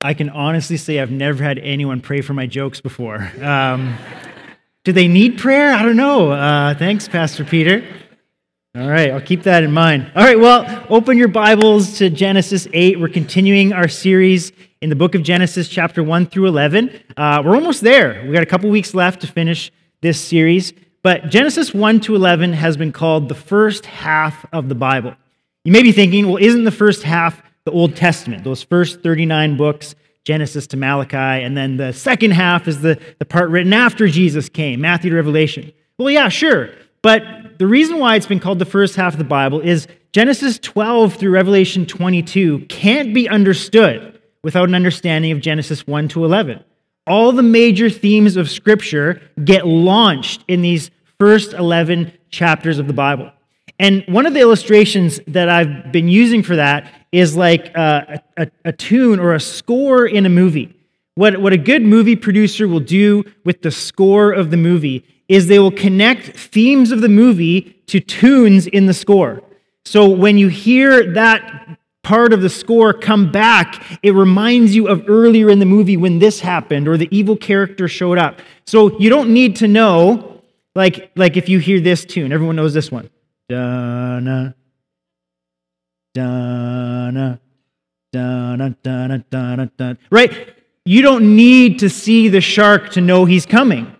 I can honestly say I've never had anyone pray for my jokes before. Um, do they need prayer? I don't know. Uh, thanks, Pastor Peter. All right, I'll keep that in mind. All right, well, open your Bibles to Genesis 8. We're continuing our series in the book of Genesis, chapter 1 through 11. Uh, we're almost there. We got a couple weeks left to finish this series. But Genesis 1 to 11 has been called the first half of the Bible. You may be thinking, well, isn't the first half the Old Testament, those first 39 books, Genesis to Malachi, and then the second half is the, the part written after Jesus came, Matthew to Revelation. Well, yeah, sure. But the reason why it's been called the first half of the Bible is Genesis 12 through Revelation 22 can't be understood without an understanding of Genesis 1 to 11. All the major themes of Scripture get launched in these first 11 chapters of the Bible. And one of the illustrations that I've been using for that is like a, a, a, tune or a score in a movie. What, what a good movie producer will do with the score of the movie is they will connect themes of the movie to tunes in the score. So when you hear that part of the score come back, it reminds you of earlier in the movie when this happened or the evil character showed up. So you don't need to know, like, like if you hear this tune, everyone knows this one. Right? You don't need to see the shark to know he's coming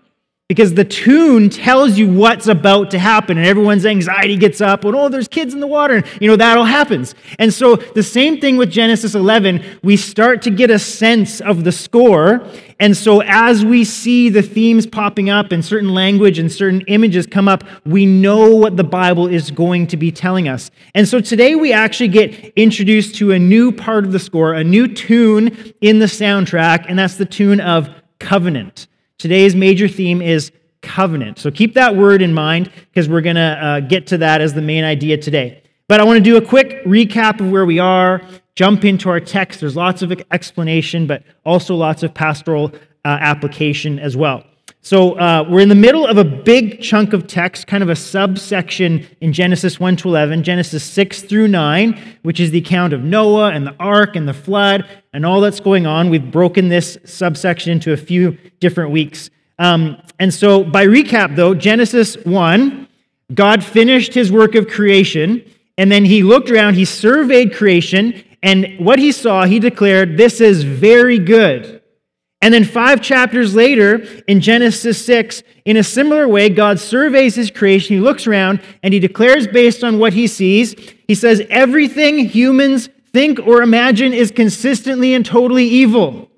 because the tune tells you what's about to happen and everyone's anxiety gets up and oh there's kids in the water and you know that all happens. And so the same thing with genesis 11 we start to get a sense of the score and so as we see the themes popping up and certain language and certain images come up we know what the bible is going to be telling us. And so today we actually get introduced to a new part of the score a new tune in the soundtrack and that's the tune of covenant Today's major theme is covenant. So keep that word in mind because we're going to uh, get to that as the main idea today. But I want to do a quick recap of where we are, jump into our text. There's lots of explanation, but also lots of pastoral uh, application as well. So uh, we're in the middle of a big chunk of text, kind of a subsection in Genesis 1 to 11, Genesis 6 through 9, which is the account of Noah and the ark and the flood and all that's going on. We've broken this subsection into a few different weeks. Um, and so, by recap, though, Genesis 1, God finished his work of creation, and then he looked around, he surveyed creation, and what he saw, he declared, This is very good. And then five chapters later, in Genesis 6, in a similar way, God surveys his creation. He looks around and he declares, based on what he sees, he says, everything humans think or imagine is consistently and totally evil.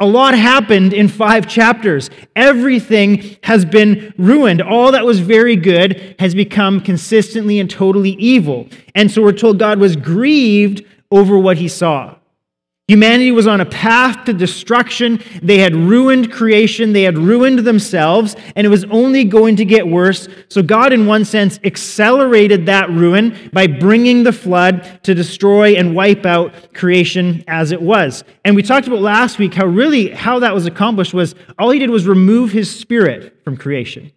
A lot happened in five chapters. Everything has been ruined. All that was very good has become consistently and totally evil. And so we're told God was grieved over what he saw. Humanity was on a path to destruction. They had ruined creation. They had ruined themselves, and it was only going to get worse. So, God, in one sense, accelerated that ruin by bringing the flood to destroy and wipe out creation as it was. And we talked about last week how really how that was accomplished was all he did was remove his spirit from creation.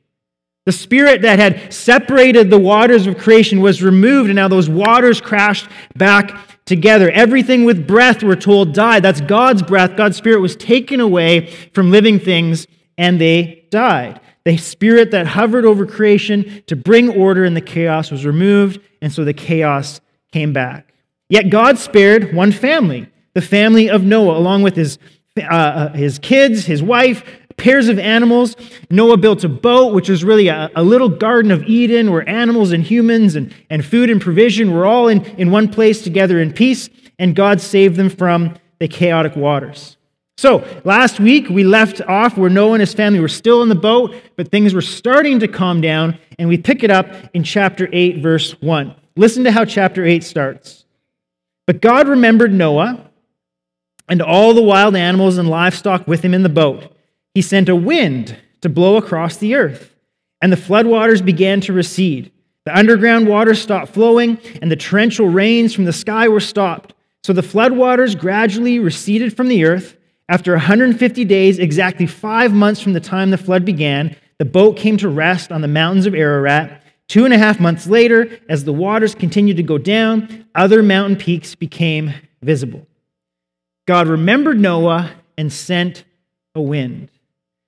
The spirit that had separated the waters of creation was removed, and now those waters crashed back together. Everything with breath, we're told, died. That's God's breath. God's spirit was taken away from living things, and they died. The spirit that hovered over creation to bring order in the chaos was removed, and so the chaos came back. Yet God spared one family, the family of Noah, along with his, uh, uh his kids, his wife, pairs of animals. Noah built a boat, which was really a, a, little Garden of Eden where animals and humans and, and food and provision were all in, in one place together in peace, and God saved them from the chaotic waters. So, last week we left off where Noah and his family were still in the boat, but things were starting to calm down, and we pick it up in chapter 8, verse 1. Listen to how chapter 8 starts. But God remembered Noah and all the wild animals and livestock with him in the boat he sent a wind to blow across the earth, and the floodwaters began to recede. The underground waters stopped flowing, and the torrential rains from the sky were stopped. So the floodwaters gradually receded from the earth. After 150 days, exactly five months from the time the flood began, the boat came to rest on the mountains of Ararat. Two and a half months later, as the waters continued to go down, other mountain peaks became visible. God remembered Noah and sent a wind.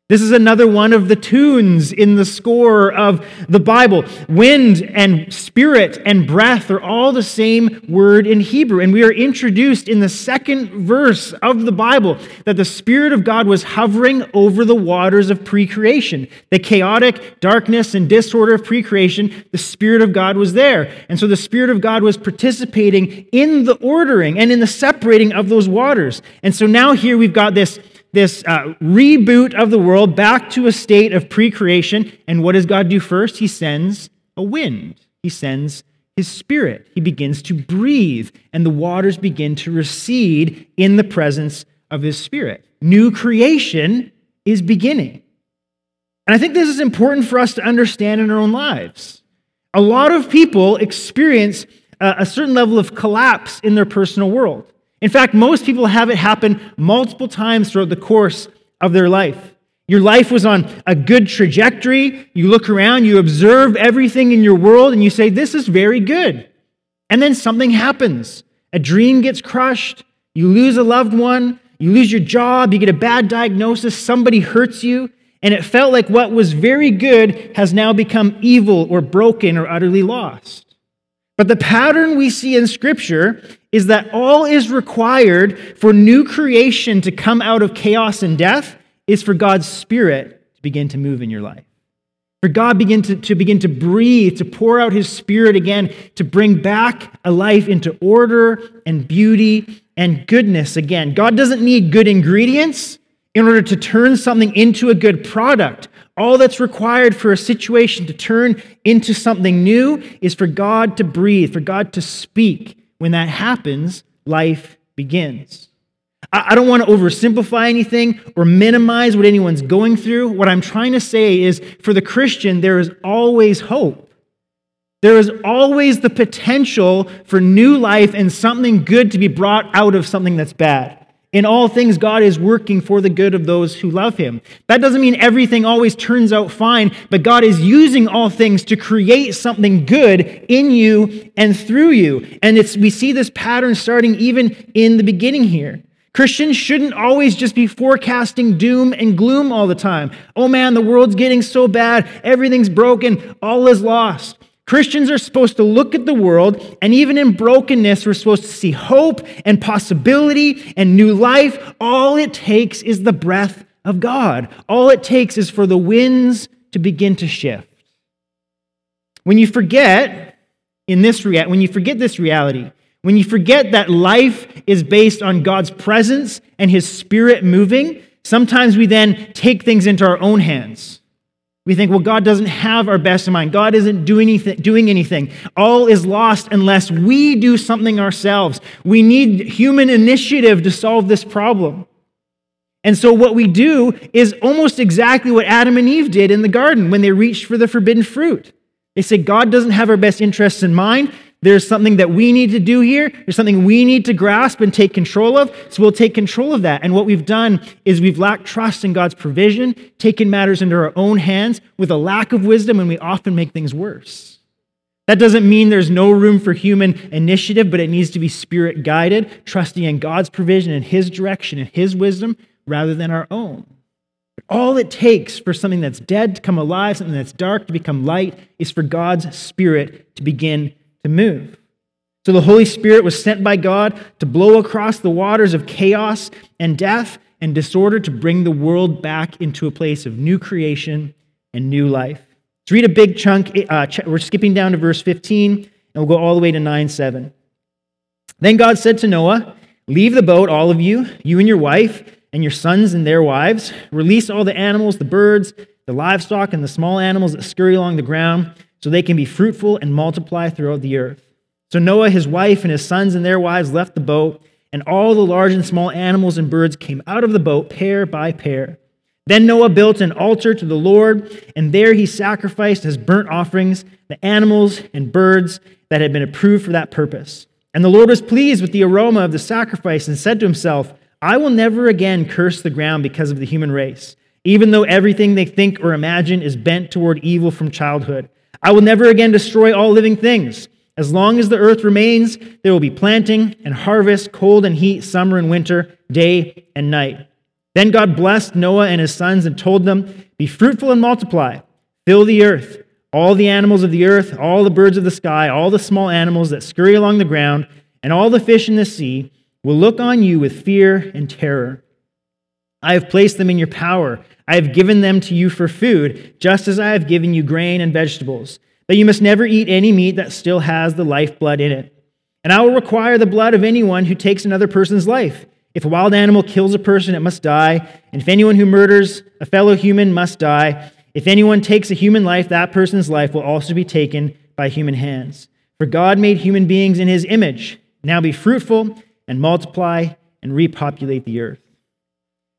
This is another one of the tunes in the score of the Bible. Wind and spirit and breath are all the same word in Hebrew. And we are introduced in the second verse of the Bible that the Spirit of God was hovering over the waters of pre creation. The chaotic darkness and disorder of pre creation, the Spirit of God was there. And so the Spirit of God was participating in the ordering and in the separating of those waters. And so now here we've got this this uh, reboot of the world back to a state of pre creation. And what does God do first? He sends a wind, He sends His Spirit. He begins to breathe, and the waters begin to recede in the presence of His Spirit. New creation is beginning. And I think this is important for us to understand in our own lives. A lot of people experience a certain level of collapse in their personal world. In fact, most people have it happen multiple times throughout the course of their life. Your life was on a good trajectory. You look around, you observe everything in your world, and you say, This is very good. And then something happens. A dream gets crushed. You lose a loved one. You lose your job. You get a bad diagnosis. Somebody hurts you. And it felt like what was very good has now become evil or broken or utterly lost. But the pattern we see in Scripture is that all is required for new creation to come out of chaos and death is for God's Spirit to begin to move in your life. For God begin to, to begin to breathe, to pour out His Spirit again, to bring back a life into order and beauty and goodness again. God doesn't need good ingredients in order to turn something into a good product. All that's required for a situation to turn into something new is for God to breathe, for God to speak. When that happens, life begins. I don't want to oversimplify anything or minimize what anyone's going through. What I'm trying to say is for the Christian, there is always hope. There is always the potential for new life and something good to be brought out of something that's bad. In all things, God is working for the good of those who love him. That doesn't mean everything always turns out fine, but God is using all things to create something good in you and through you. And it's, we see this pattern starting even in the beginning here. Christians shouldn't always just be forecasting doom and gloom all the time. Oh man, the world's getting so bad. Everything's broken. All is lost. Christians are supposed to look at the world, and even in brokenness, we're supposed to see hope and possibility and new life. All it takes is the breath of God. All it takes is for the winds to begin to shift. When you forget in this rea- when you forget this reality, when you forget that life is based on God's presence and his spirit moving, sometimes we then take things into our own hands. We think, well, God doesn't have our best in mind. God isn't doing anything, doing anything. All is lost unless we do something ourselves. We need human initiative to solve this problem. And so, what we do is almost exactly what Adam and Eve did in the garden when they reached for the forbidden fruit. They say, God doesn't have our best interests in mind. There's something that we need to do here. There's something we need to grasp and take control of. So we'll take control of that. And what we've done is we've lacked trust in God's provision, taken matters into our own hands with a lack of wisdom, and we often make things worse. That doesn't mean there's no room for human initiative, but it needs to be spirit guided, trusting in God's provision and His direction and His wisdom rather than our own. All it takes for something that's dead to come alive, something that's dark to become light, is for God's Spirit to begin to move. So the Holy Spirit was sent by God to blow across the waters of chaos and death and disorder to bring the world back into a place of new creation and new life. Let's read a big chunk. Uh, we're skipping down to verse 15, and we'll go all the way to 9 7. Then God said to Noah, Leave the boat, all of you, you and your wife, and your sons and their wives. Release all the animals, the birds, the livestock, and the small animals that scurry along the ground so they can be fruitful and multiply throughout the earth. So Noah, his wife, and his sons and their wives left the boat, and all the large and small animals and birds came out of the boat pair by pair. Then Noah built an altar to the Lord, and there he sacrificed as burnt offerings the animals and birds that had been approved for that purpose. And the Lord was pleased with the aroma of the sacrifice and said to himself, I will never again curse the ground because of the human race, even though everything they think or imagine is bent toward evil from childhood. I will never again destroy all living things. As long as the earth remains, there will be planting and harvest, cold and heat, summer and winter, day and night. Then God blessed Noah and his sons and told them, Be fruitful and multiply, fill the earth, all the animals of the earth, all the birds of the sky, all the small animals that scurry along the ground, and all the fish in the sea will look on you with fear and terror. I have placed them in your power. I have given them to you for food, just as I have given you grain and vegetables. But you must never eat any meat that still has the lifeblood in it. And I will require the blood of anyone who takes another person's life. If a wild animal kills a person, it must die. And if anyone who murders a fellow human must die. If anyone takes a human life, that person's life will also be taken by human hands. For God made human beings in his image. Now be fruitful and multiply and repopulate the earth.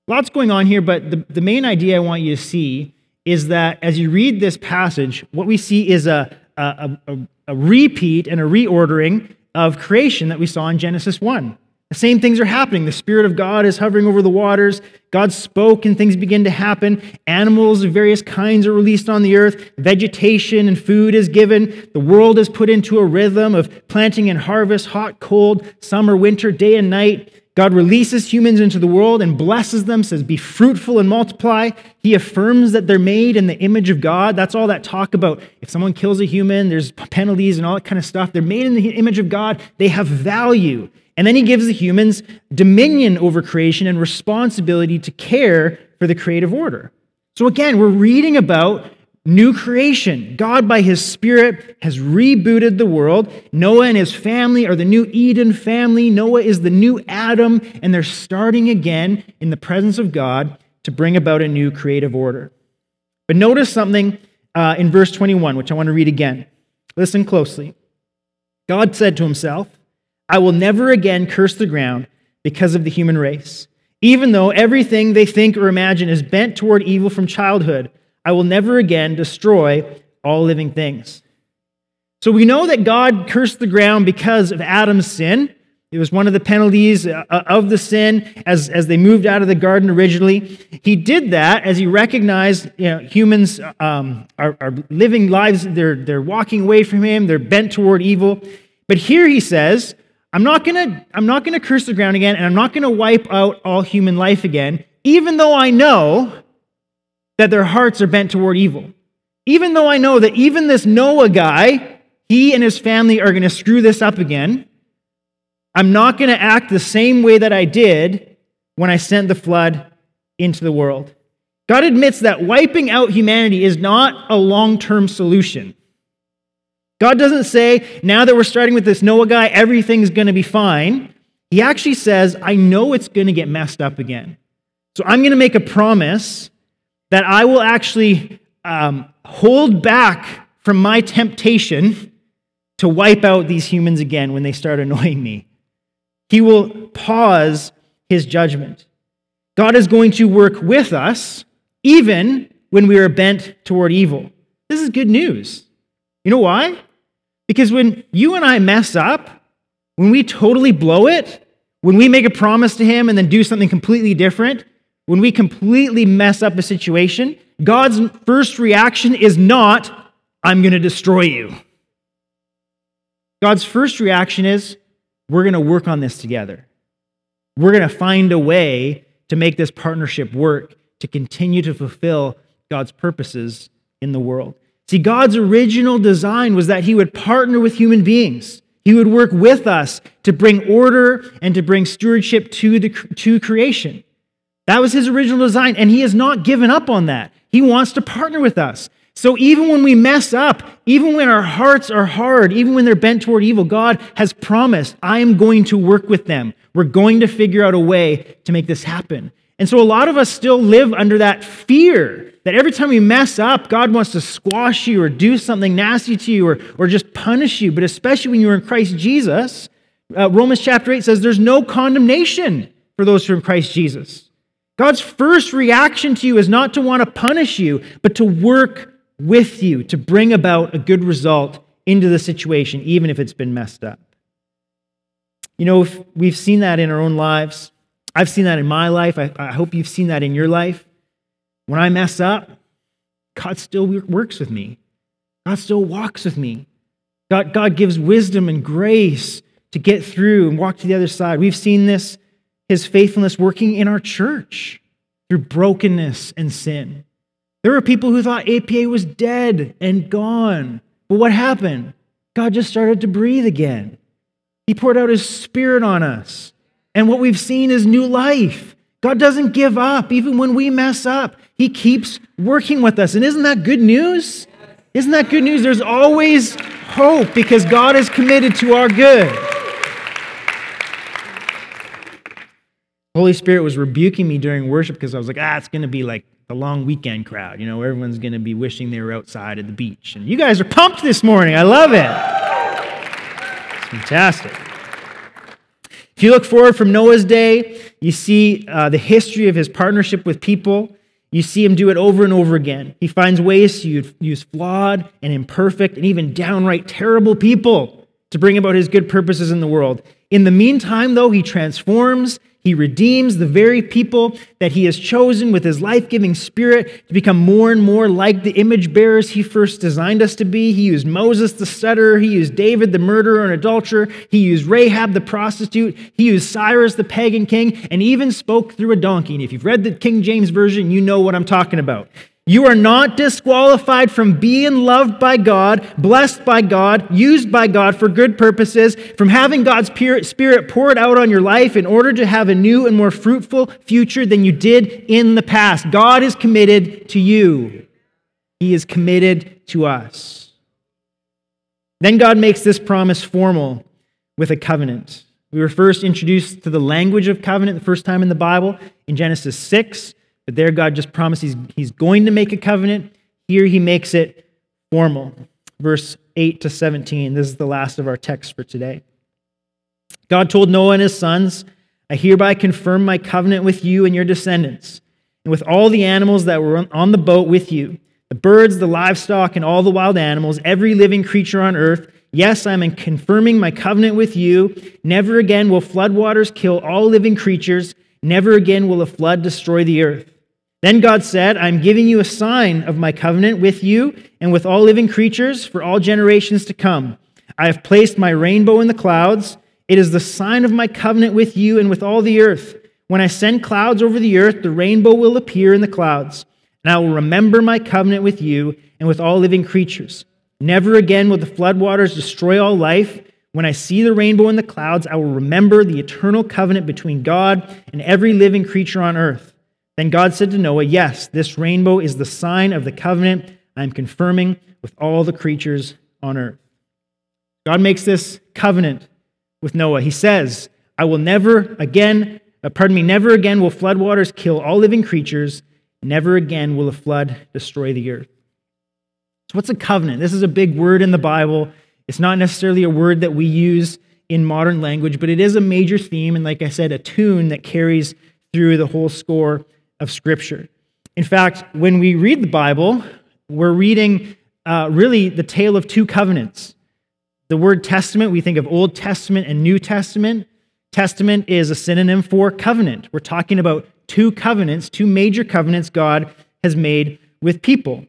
Lots going on here, but the, the main idea I want you to see is that as you read this passage, what we see is a, a, a, a repeat and a reordering of creation that we saw in Genesis 1. The same things are happening. The Spirit of God is hovering over the waters. God spoke and things begin to happen. Animals of various kinds are released on the earth. Vegetation and food is given. The world is put into a rhythm of planting and harvest, hot, cold, summer, winter, day and night. God releases humans into the world and blesses them, says, Be fruitful and multiply. He affirms that they're made in the image of God. That's all that talk about. If someone kills a human, there's penalties and all that kind of stuff. They're made in the image of God, they have value. And then he gives the humans dominion over creation and responsibility to care for the creative order. So again, we're reading about new creation. God, by his Spirit, has rebooted the world. Noah and his family are the new Eden family. Noah is the new Adam, and they're starting again in the presence of God to bring about a new creative order. But notice something uh, in verse 21, which I want to read again. Listen closely. God said to himself, I will never again curse the ground because of the human race. Even though everything they think or imagine is bent toward evil from childhood, I will never again destroy all living things. So we know that God cursed the ground because of Adam's sin. It was one of the penalties uh, uh, of the sin as, as they moved out of the garden originally. He did that as he recognized you know, humans um, are, are living lives, they're, they're walking away from him, they're bent toward evil. But here he says, I'm not gonna, I'm not gonna curse the ground again, and I'm not gonna wipe out all human life again, even though I know that their hearts are bent toward evil. Even though I know that even this Noah guy, he and his family are going to screw this up again, I'm not going to act the same way that I did when I sent the flood into the world. God admits that wiping out humanity is not a long term solution. God doesn't say, now that we're starting with this Noah guy, everything's going to be fine. He actually says, I know it's going to get messed up again. So I'm going to make a promise that I will actually um, hold back from my temptation to wipe out these humans again when they start annoying me. He will pause his judgment. God is going to work with us even when we are bent toward evil. This is good news. You know why? Because when you and I mess up, when we totally blow it, when we make a promise to Him and then do something completely different, when we completely mess up a situation, God's first reaction is not, I'm going to destroy you. God's first reaction is, we're going to work on this together. We're going to find a way to make this partnership work to continue to fulfill God's purposes in the world. See, God's original design was that He would partner with human beings. He would work with us to bring order and to bring stewardship to, the, to creation. That was his original design, and he has not given up on that. He wants to partner with us. So even when we mess up, even when our hearts are hard, even when they're bent toward evil, God has promised, I am going to work with them. We're going to figure out a way to make this happen. And so a lot of us still live under that fear that every time we mess up, God wants to squash you or do something nasty to you or, or just punish you. But especially when you're in Christ Jesus, uh, Romans chapter 8 says there's no condemnation for those who are in Christ Jesus. God's first reaction to you is not to want to punish you, but to work with you to bring about a good result into the situation, even if it's been messed up. You know, we've seen that in our own lives. I've seen that in my life. I, I hope you've seen that in your life. When I mess up, God still works with me. God still walks with me. God, God gives wisdom and grace to get through and walk to the other side. We've seen this, his faithfulness working in our church through brokenness and sin. There were people who thought APA was dead and gone. But what happened? God just started to breathe again. He poured out his spirit on us. And what we've seen is new life. God doesn't give up even when we mess up. He keeps working with us. And isn't that good news? Isn't that good news? There's always hope because God is committed to our good. Holy Spirit was rebuking me during worship because I was like, ah, it's going to be like the long weekend crowd. You know, everyone's going to be wishing they were outside at the beach. And you guys are pumped this morning. I love it. It's fantastic. If you look forward from Noah's day, you see uh, the history of his partnership with people. You see him do it over and over again. He finds ways to use flawed and imperfect and even downright terrible people to bring about his good purposes in the world. In the meantime, though, he transforms he redeems the very people that he has chosen with his life giving spirit to become more and more like the image bearers he first designed us to be. He used Moses the stutterer. He used David the murderer and adulterer. He used Rahab the prostitute. He used Cyrus the pagan king and even spoke through a donkey. And if you've read the King James Version, you know what I'm talking about. You are not disqualified from being loved by God, blessed by God, used by God for good purposes, from having God's Spirit poured out on your life in order to have a new and more fruitful future than you did in the past. God is committed to you, He is committed to us. Then God makes this promise formal with a covenant. We were first introduced to the language of covenant the first time in the Bible in Genesis 6. But there, God just promised he's, going to make a covenant. Here, he makes it formal. Verse 8 to 17. This is the last of our text for today. God told Noah and his sons, I hereby confirm my covenant with you and your descendants, and with all the animals that were on the boat with you the birds, the livestock, and all the wild animals, every living creature on earth. Yes, I'm confirming my covenant with you. Never again will floodwaters kill all living creatures. Never again will a flood destroy the earth. Then God said, I'm giving you a sign of my covenant with you and with all living creatures for all generations to come. I have placed my rainbow in the clouds. It is the sign of my covenant with you and with all the earth. When I send clouds over the earth, the rainbow will appear in the clouds. And I will remember my covenant with you and with all living creatures. Never again will the floodwaters destroy all life. When I see the rainbow in the clouds, I will remember the eternal covenant between God and every living creature on earth. Then God said to Noah, Yes, this rainbow is the sign of the covenant I am confirming with all the creatures on earth. God makes this covenant with Noah. He says, I will never again, uh, pardon me, never again will floodwaters kill all living creatures. Never again will a flood destroy the earth. So, what's a covenant? This is a big word in the Bible. It's not necessarily a word that we use in modern language, but it is a major theme, and like I said, a tune that carries through the whole score of Scripture. In fact, when we read the Bible, we're reading uh, really the tale of two covenants. The word testament, we think of Old Testament and New Testament. Testament is a synonym for covenant. We're talking about two covenants, two major covenants God has made with people.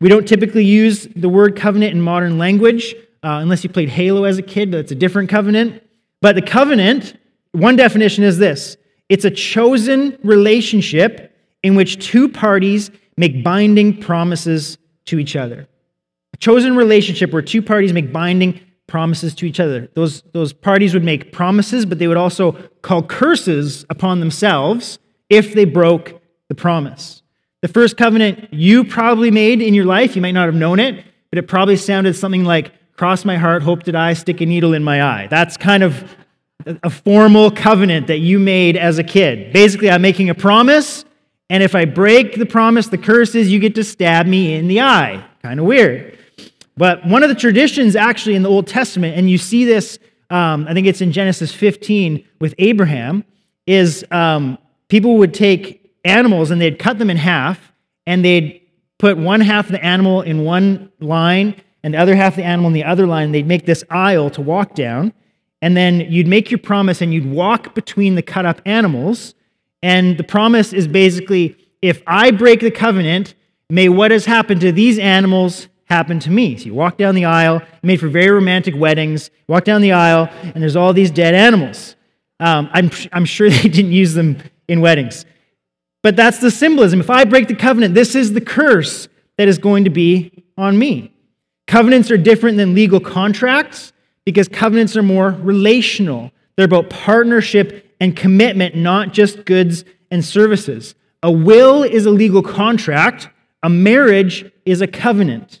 We don't typically use the word covenant in modern language uh, unless you played Halo as a kid, but it's a different covenant. But the covenant, one definition is this it's a chosen relationship in which two parties make binding promises to each other. A chosen relationship where two parties make binding promises to each other. Those, those parties would make promises, but they would also call curses upon themselves if they broke the promise. The first covenant you probably made in your life, you might not have known it, but it probably sounded something like, Cross my heart, hope that I stick a needle in my eye. That's kind of a formal covenant that you made as a kid. Basically, I'm making a promise, and if I break the promise, the curse is you get to stab me in the eye. Kind of weird. But one of the traditions actually in the Old Testament, and you see this, um, I think it's in Genesis 15 with Abraham, is um, people would take animals and they'd cut them in half, and they'd put one half of the animal in one line and the other half of the animal in the other line. And They'd make this aisle to walk down and then you'd make your promise and you'd walk between the cut up animals. And the promise is basically if I break the covenant, may what has happened to these animals happen to me. So you walk down the aisle, made for very romantic weddings, walk down the aisle, and there's all these dead animals. Um, I'm, I'm sure they didn't use them in weddings. But that's the symbolism. If I break the covenant, this is the curse that is going to be on me. Covenants are different than legal contracts because covenants are more relational. They're about partnership and commitment, not just goods and services. A will is a legal contract, a marriage is a covenant.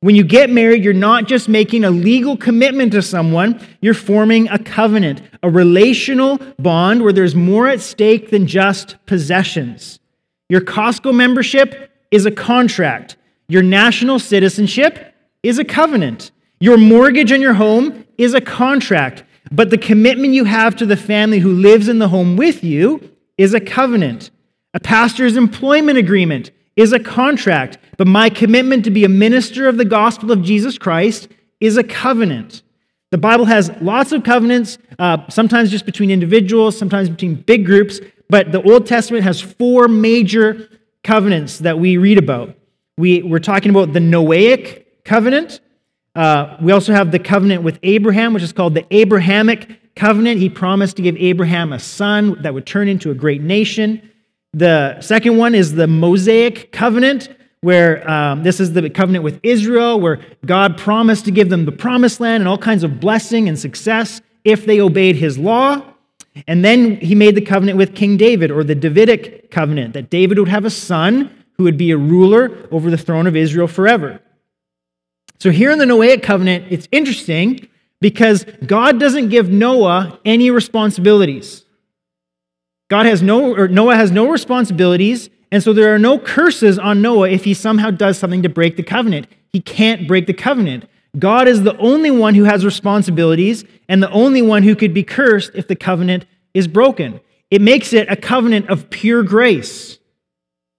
When you get married, you're not just making a legal commitment to someone, you're forming a covenant, a relational bond where there's more at stake than just possessions. Your Costco membership is a contract, your national citizenship is a covenant, your mortgage on your home is a contract, but the commitment you have to the family who lives in the home with you is a covenant. A pastor's employment agreement is a contract, but my commitment to be a minister of the gospel of Jesus Christ is a covenant. The Bible has lots of covenants, uh, sometimes just between individuals, sometimes between big groups, but the Old Testament has four major covenants that we read about. We, we're talking about the Noahic covenant. Uh, we also have the covenant with Abraham, which is called the Abrahamic covenant. He promised to give Abraham a son that would turn into a great nation. The second one is the Mosaic covenant, where um, this is the covenant with Israel, where God promised to give them the promised land and all kinds of blessing and success if they obeyed his law. And then he made the covenant with King David, or the Davidic covenant, that David would have a son who would be a ruler over the throne of Israel forever. So here in the Noahic covenant, it's interesting because God doesn't give Noah any responsibilities. God has no, or Noah has no responsibilities, and so there are no curses on Noah if he somehow does something to break the covenant. He can't break the covenant. God is the only one who has responsibilities and the only one who could be cursed if the covenant is broken. It makes it a covenant of pure grace.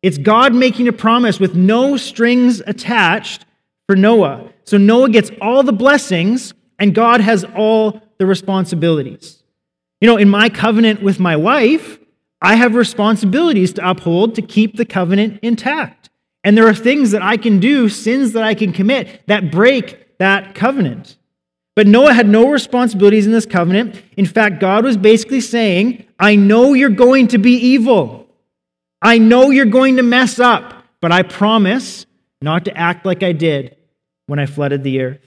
It's God making a promise with no strings attached for Noah. So Noah gets all the blessings and God has all the responsibilities. You know, in my covenant with my wife, I have responsibilities to uphold to keep the covenant intact. And there are things that I can do, sins that I can commit, that break that covenant. But Noah had no responsibilities in this covenant. In fact, God was basically saying, I know you're going to be evil. I know you're going to mess up, but I promise not to act like I did when I flooded the earth.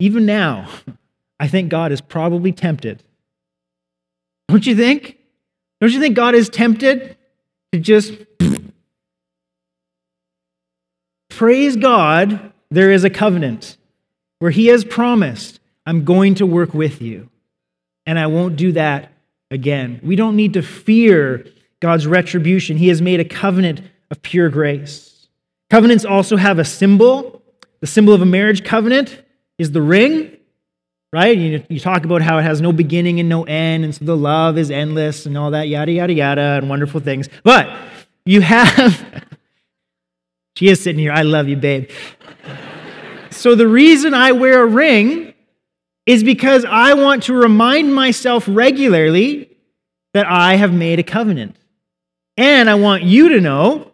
Even now, I think God is probably tempted don't you think? Don't you think God is tempted to just praise God? There is a covenant where He has promised, I'm going to work with you, and I won't do that again. We don't need to fear God's retribution. He has made a covenant of pure grace. Covenants also have a symbol. The symbol of a marriage covenant is the ring right? You, you talk about how it has no beginning and no end, and so the love is endless and all that, yada, yada, yada, and wonderful things. But you have, she is sitting here, I love you, babe. so the reason I wear a ring is because I want to remind myself regularly that I have made a covenant. And I want you to know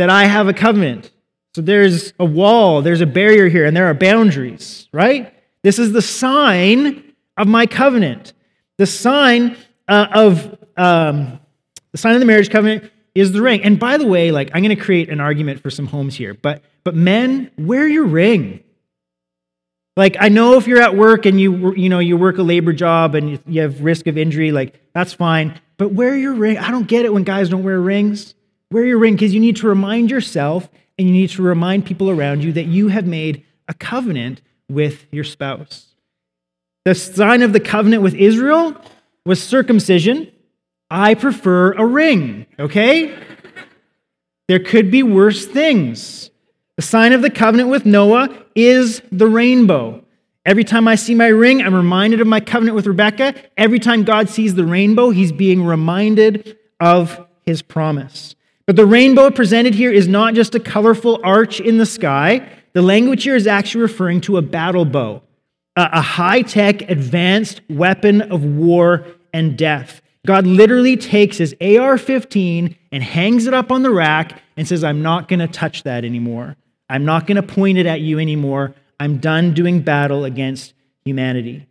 that I have a covenant. So there's a wall, there's a barrier here, and there are boundaries, right? This is the sign of my covenant. The sign uh, of um, the sign of the marriage covenant is the ring. And by the way, like I'm going to create an argument for some homes here, but but men, wear your ring. Like I know if you're at work and you you know you work a labor job and you have risk of injury, like that's fine. But wear your ring. I don't get it when guys don't wear rings. Wear your ring because you need to remind yourself and you need to remind people around you that you have made a covenant with your spouse. The sign of the covenant with Israel was circumcision. I prefer a ring, okay? There could be worse things. The sign of the covenant with Noah is the rainbow. Every time I see my ring, I'm reminded of my covenant with Rebecca. Every time God sees the rainbow, he's being reminded of his promise. But the rainbow presented here is not just a colorful arch in the sky, the language here is actually referring to a battle bow, a high tech, advanced weapon of war and death. God literally takes his AR 15 and hangs it up on the rack and says, I'm not going to touch that anymore. I'm not going to point it at you anymore. I'm done doing battle against humanity.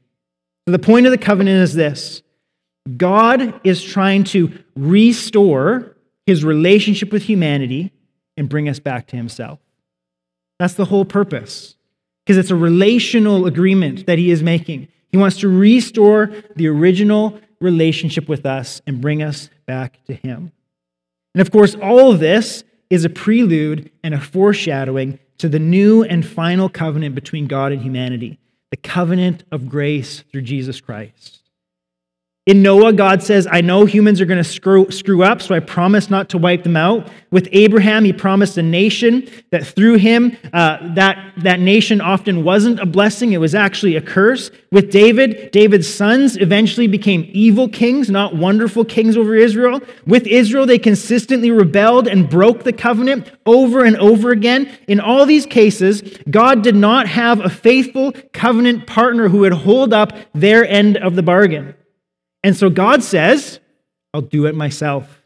So the point of the covenant is this God is trying to restore his relationship with humanity and bring us back to himself. That's the whole purpose, because it's a relational agreement that he is making. He wants to restore the original relationship with us and bring us back to him. And of course, all of this is a prelude and a foreshadowing to the new and final covenant between God and humanity, the covenant of grace through Jesus Christ. In Noah, God says, I know humans are going to screw, screw up, so I promise not to wipe them out. With Abraham, he promised a nation that through him, uh, that, that nation often wasn't a blessing, it was actually a curse. With David, David's sons eventually became evil kings, not wonderful kings over Israel. With Israel, they consistently rebelled and broke the covenant over and over again. In all these cases, God did not have a faithful covenant partner who would hold up their end of the bargain. And so God says, I'll do it myself.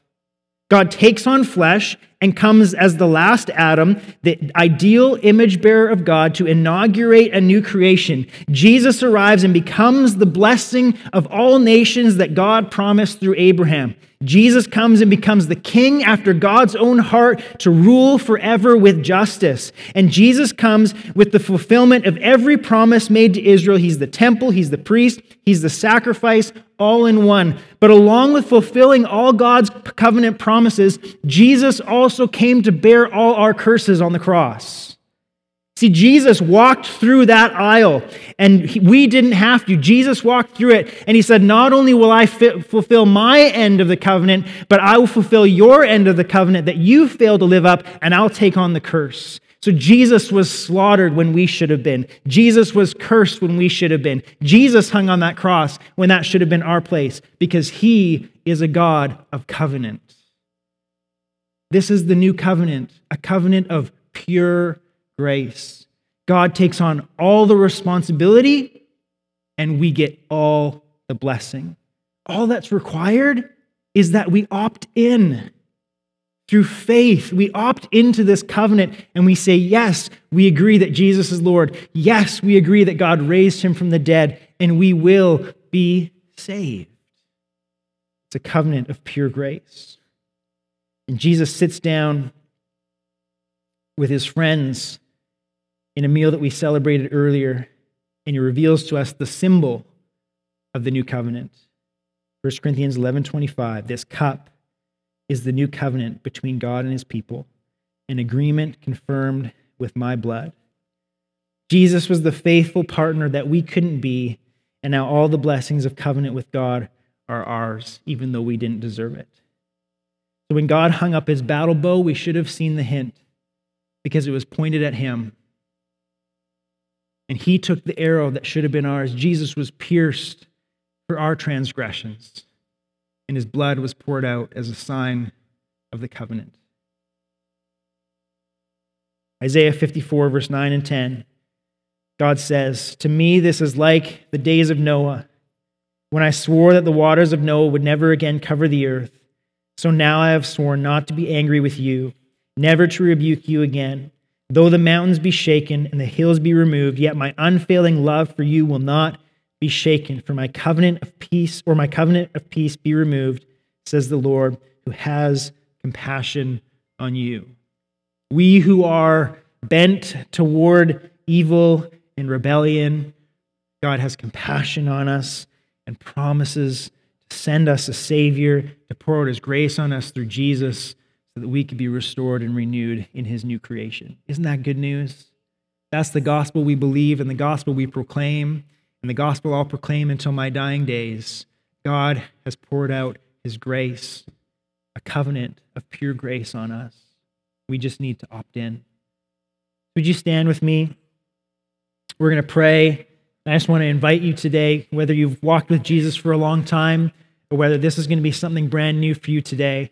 God takes on flesh and comes as the last Adam, the ideal image bearer of God, to inaugurate a new creation. Jesus arrives and becomes the blessing of all nations that God promised through Abraham. Jesus comes and becomes the king after God's own heart to rule forever with justice. And Jesus comes with the fulfillment of every promise made to Israel. He's the temple, he's the priest, he's the sacrifice, all in one. But along with fulfilling all God's covenant promises, Jesus also came to bear all our curses on the cross. See, Jesus walked through that aisle, and we didn't have to. Jesus walked through it, and he said, Not only will I fulfill my end of the covenant, but I will fulfill your end of the covenant that you failed to live up, and I'll take on the curse. So Jesus was slaughtered when we should have been. Jesus was cursed when we should have been. Jesus hung on that cross when that should have been our place because he is a God of covenant. This is the new covenant, a covenant of pure grace. God takes on all the responsibility and we get all the blessing. All that's required is that we opt in. Through faith, we opt into this covenant and we say, Yes, we agree that Jesus is Lord. Yes, we agree that God raised him from the dead, and we will be saved. It's a covenant of pure grace. And Jesus sits down with his friends in a meal that we celebrated earlier, and he reveals to us the symbol of the new covenant. 1 Corinthians 11 25, this cup is the new covenant between God and his people, an agreement confirmed with my blood. Jesus was the faithful partner that we couldn't be, and now all the blessings of covenant with God are ours, even though we didn't deserve it. So when God hung up his battle bow, we should have seen the hint because it was pointed at him. And he took the arrow that should have been ours. Jesus was pierced for our transgressions and his blood was poured out as a sign of the covenant. Isaiah 54, verse 9 and 10, God says, To me, this is like the days of Noah, when I swore that the waters of Noah would never again cover the earth. So now I have sworn not to be angry with you, never to rebuke you again. Though the mountains be shaken and the hills be removed, yet my unfailing love for you will not be shaken, for my covenant of peace, or my covenant of peace be removed, says the Lord, who has compassion on you. We who are bent toward evil and rebellion, God has compassion on us and promises to send us a Savior, to pour out His grace on us through Jesus, so that we could be restored and renewed in His new creation. Isn't that good news? That's the gospel we believe and the gospel we proclaim. And the gospel I'll proclaim until my dying days. God has poured out his grace, a covenant of pure grace on us. We just need to opt in. Would you stand with me? We're going to pray. I just want to invite you today, whether you've walked with Jesus for a long time or whether this is going to be something brand new for you today,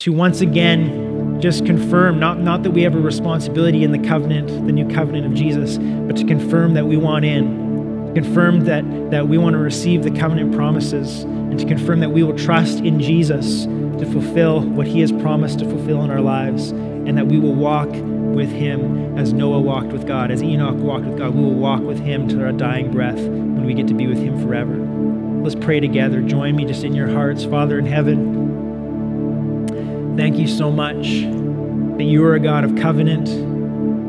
to once again just confirm not, not that we have a responsibility in the covenant, the new covenant of Jesus, but to confirm that we want in confirm that, that we want to receive the covenant promises, and to confirm that we will trust in Jesus to fulfill what he has promised to fulfill in our lives, and that we will walk with him as Noah walked with God, as Enoch walked with God. We will walk with him to our dying breath when we get to be with him forever. Let's pray together. Join me just in your hearts. Father in heaven, thank you so much that you are a God of covenant,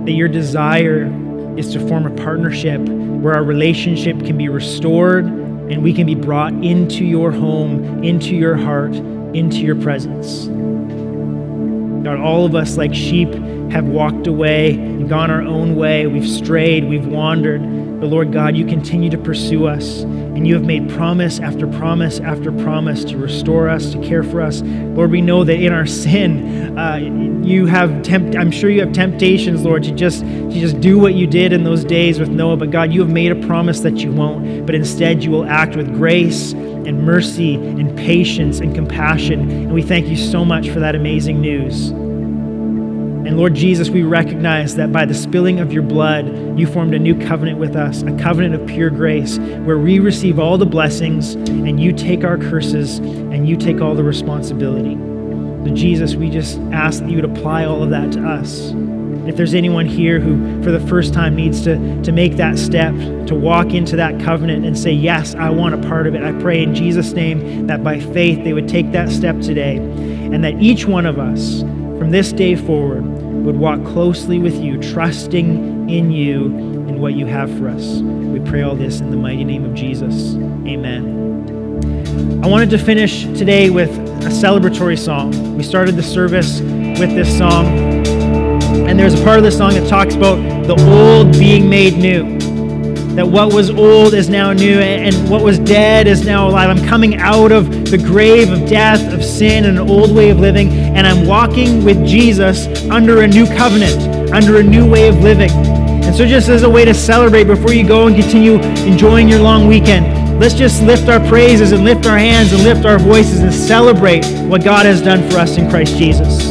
that your desire is to form a partnership where our relationship can be restored and we can be brought into your home, into your heart, into your presence. God, all of us, like sheep, have walked away and gone our own way. We've strayed, we've wandered. But Lord God, you continue to pursue us, and you have made promise after promise after promise to restore us, to care for us. Lord, we know that in our sin, uh, you have tempt. I'm sure you have temptations, Lord, to just to just do what you did in those days with Noah. But God, you have made a promise that you won't, but instead you will act with grace and mercy and patience and compassion. And we thank you so much for that amazing news. And Lord Jesus, we recognize that by the spilling of your blood, you formed a new covenant with us, a covenant of pure grace, where we receive all the blessings and you take our curses and you take all the responsibility. So, Jesus, we just ask that you would apply all of that to us. If there's anyone here who, for the first time, needs to, to make that step, to walk into that covenant and say, Yes, I want a part of it, I pray in Jesus' name that by faith they would take that step today and that each one of us, from this day forward, would walk closely with you, trusting in you and what you have for us. We pray all this in the mighty name of Jesus. Amen. I wanted to finish today with a celebratory song. We started the service with this song, and there's a part of the song that talks about the old being made new that what was old is now new and what was dead is now alive. I'm coming out of the grave of death, of sin, and an old way of living, and I'm walking with Jesus under a new covenant, under a new way of living. And so, just as a way to celebrate before you go and continue enjoying your long weekend, let's just lift our praises and lift our hands and lift our voices and celebrate what God has done for us in Christ Jesus.